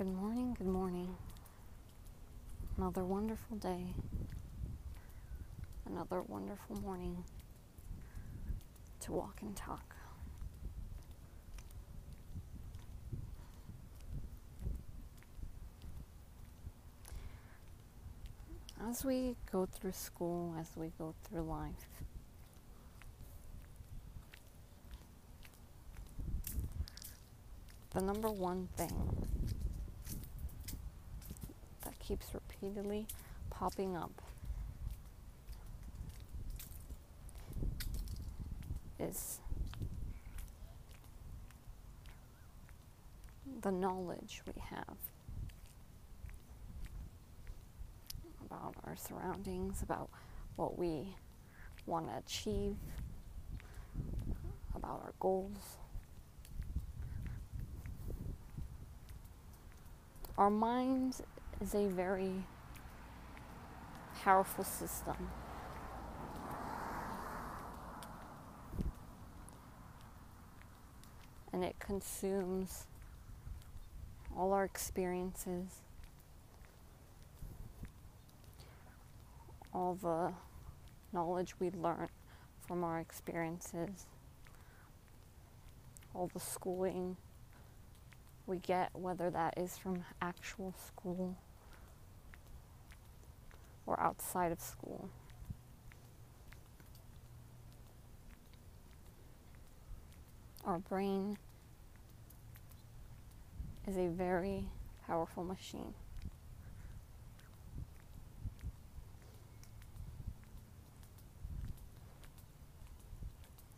Good morning, good morning. Another wonderful day. Another wonderful morning to walk and talk. As we go through school, as we go through life, the number one thing keeps repeatedly popping up is the knowledge we have about our surroundings, about what we want to achieve, about our goals. Our mind is a very powerful system. And it consumes all our experiences, all the knowledge we learn from our experiences, all the schooling we get, whether that is from actual school or outside of school. Our brain is a very powerful machine.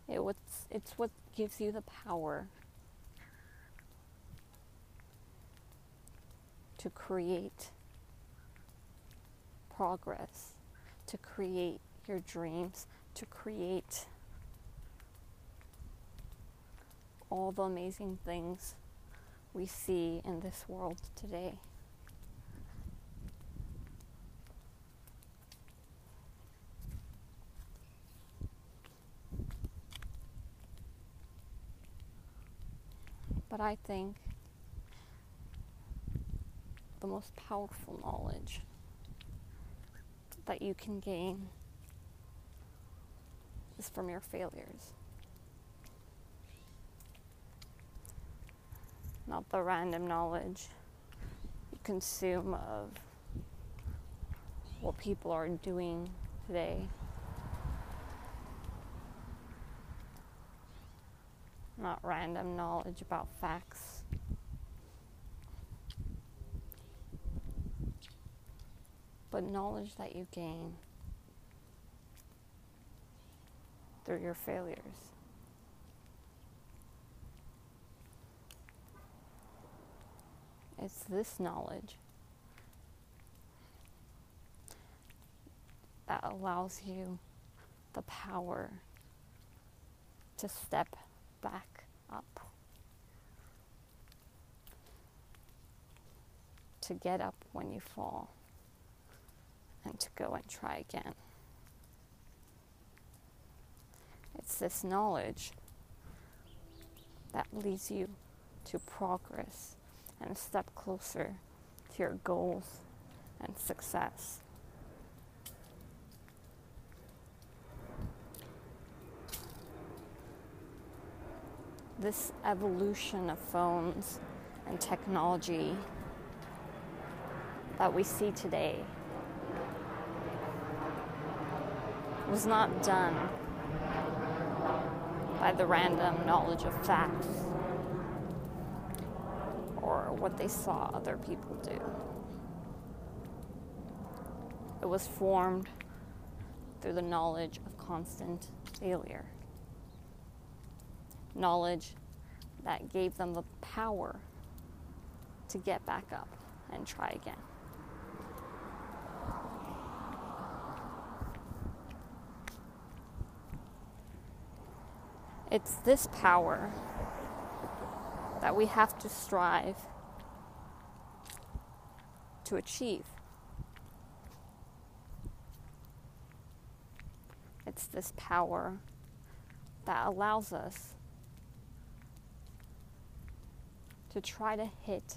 It, what's, it's what gives you the power to create progress, to create your dreams, to create all the amazing things we see in this world today. But I think the most powerful knowledge that you can gain is from your failures. Not the random knowledge you consume of what people are doing today. Not random knowledge about facts. But knowledge that you gain through your failures. It's this knowledge that allows you the power to step back up, to get up when you fall and to go and try again. It's this knowledge that leads you to progress and a step closer to your goals and success. This evolution of phones and technology that we see today was not done by the random knowledge of facts or what they saw other people do. It was formed through the knowledge of constant failure. Knowledge that gave them the power to get back up and try again. It's this power that we have to strive to achieve. It's this power that allows us to try to hit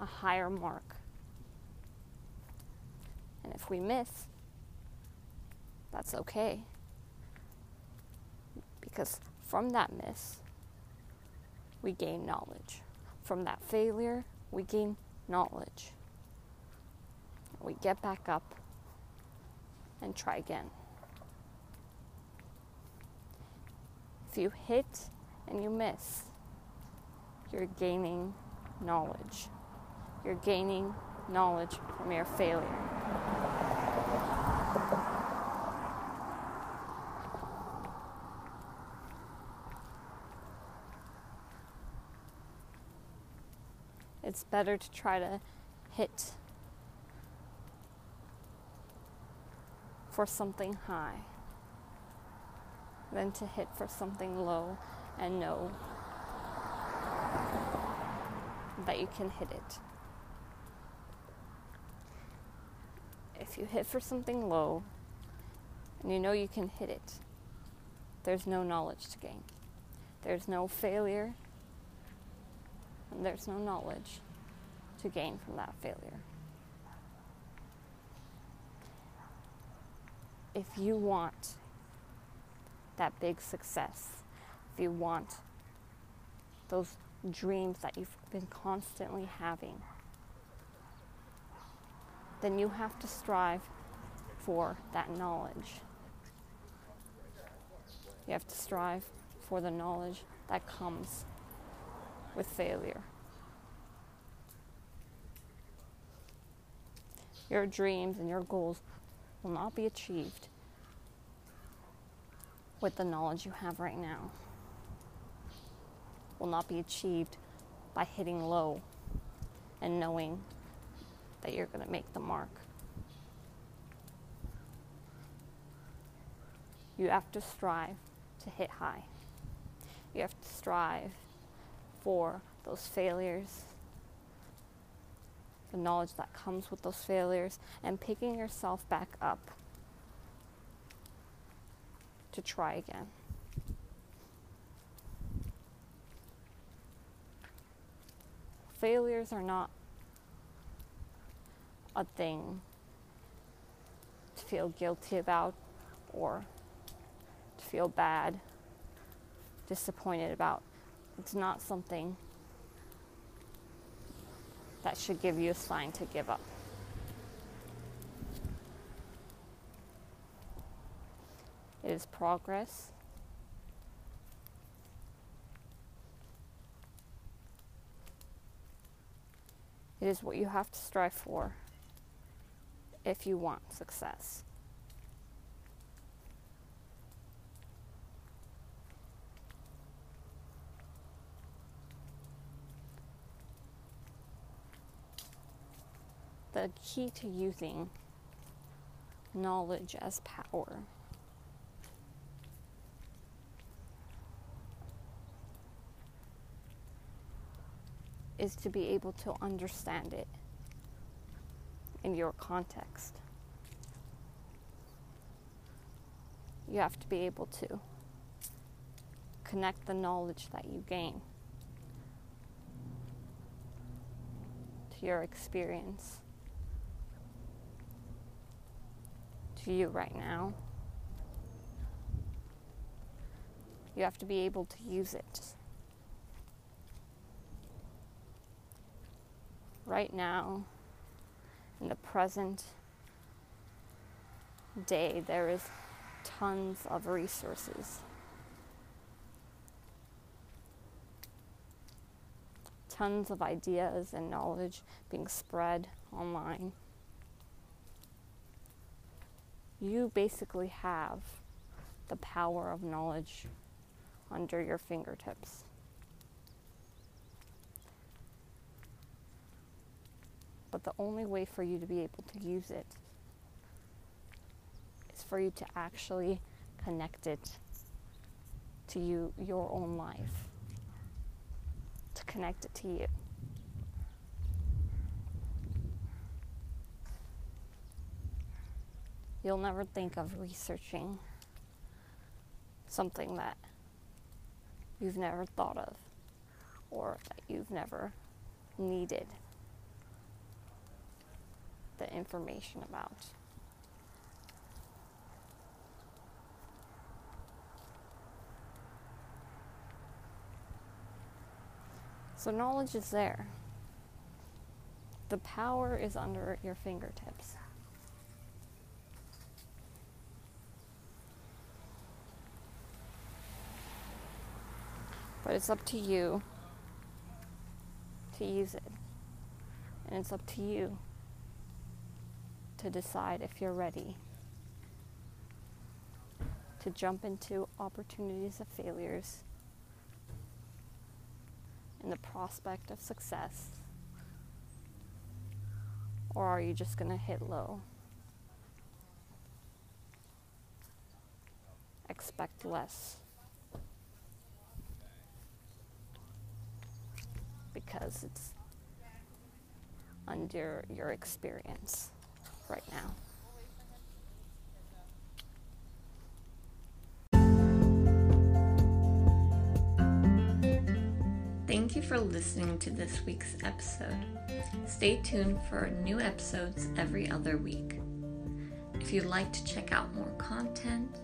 a higher mark. And if we miss, that's okay. Because from that miss, we gain knowledge. From that failure, we gain knowledge. We get back up and try again. If you hit and you miss, you're gaining knowledge. You're gaining knowledge from your failure. It's better to try to hit for something high than to hit for something low and know that you can hit it. If you hit for something low and you know you can hit it, there's no knowledge to gain. There's no failure and there's no knowledge to gain from that failure. If you want that big success, if you want those dreams that you've been constantly having, then you have to strive for that knowledge. You have to strive for the knowledge that comes with failure. Your dreams and your goals will not be achieved with the knowledge you have right now. Will not be achieved by hitting low and knowing that you're going to make the mark. You have to strive to hit high. You have to strive for those failures, the knowledge that comes with those failures, and picking yourself back up to try again. Failures are not a thing to feel guilty about or to feel bad, disappointed about. It's not something that should give you a sign to give up. It is progress. It is what you have to strive for if you want success. The key to using knowledge as power is to be able to understand it in your context. You have to be able to connect the knowledge that you gain to your experience, you right now. You have to be able to use it. right now, in the present day, there is tons of resources. Tons of ideas and knowledge being spread online. You basically have the power of knowledge under your fingertips. But the only way for you to be able to use it is for you to actually connect it to you, your own life, to connect it to you. You'll never think of researching something that you've never thought of or that you've never needed the information about. So, knowledge is there. The power is under your fingertips. But it's up to you to use it. And it's up to you to decide if you're ready to jump into opportunities of failures and the prospect of success. Or are you just going to hit low? Expect less. Because it's under your experience right now. Thank you for listening to this week's episode. Stay tuned for new episodes every other week. If you'd like to check out more content,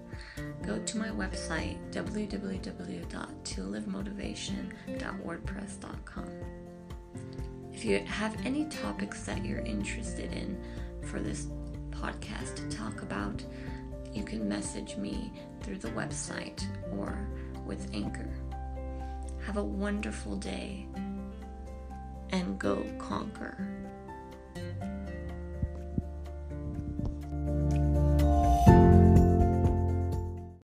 go to my website www.tolivemotivation.wordpress.com. If you have any topics that you're interested in for this podcast to talk about, you can message me through the website or with Anchor. Have a wonderful day and go conquer.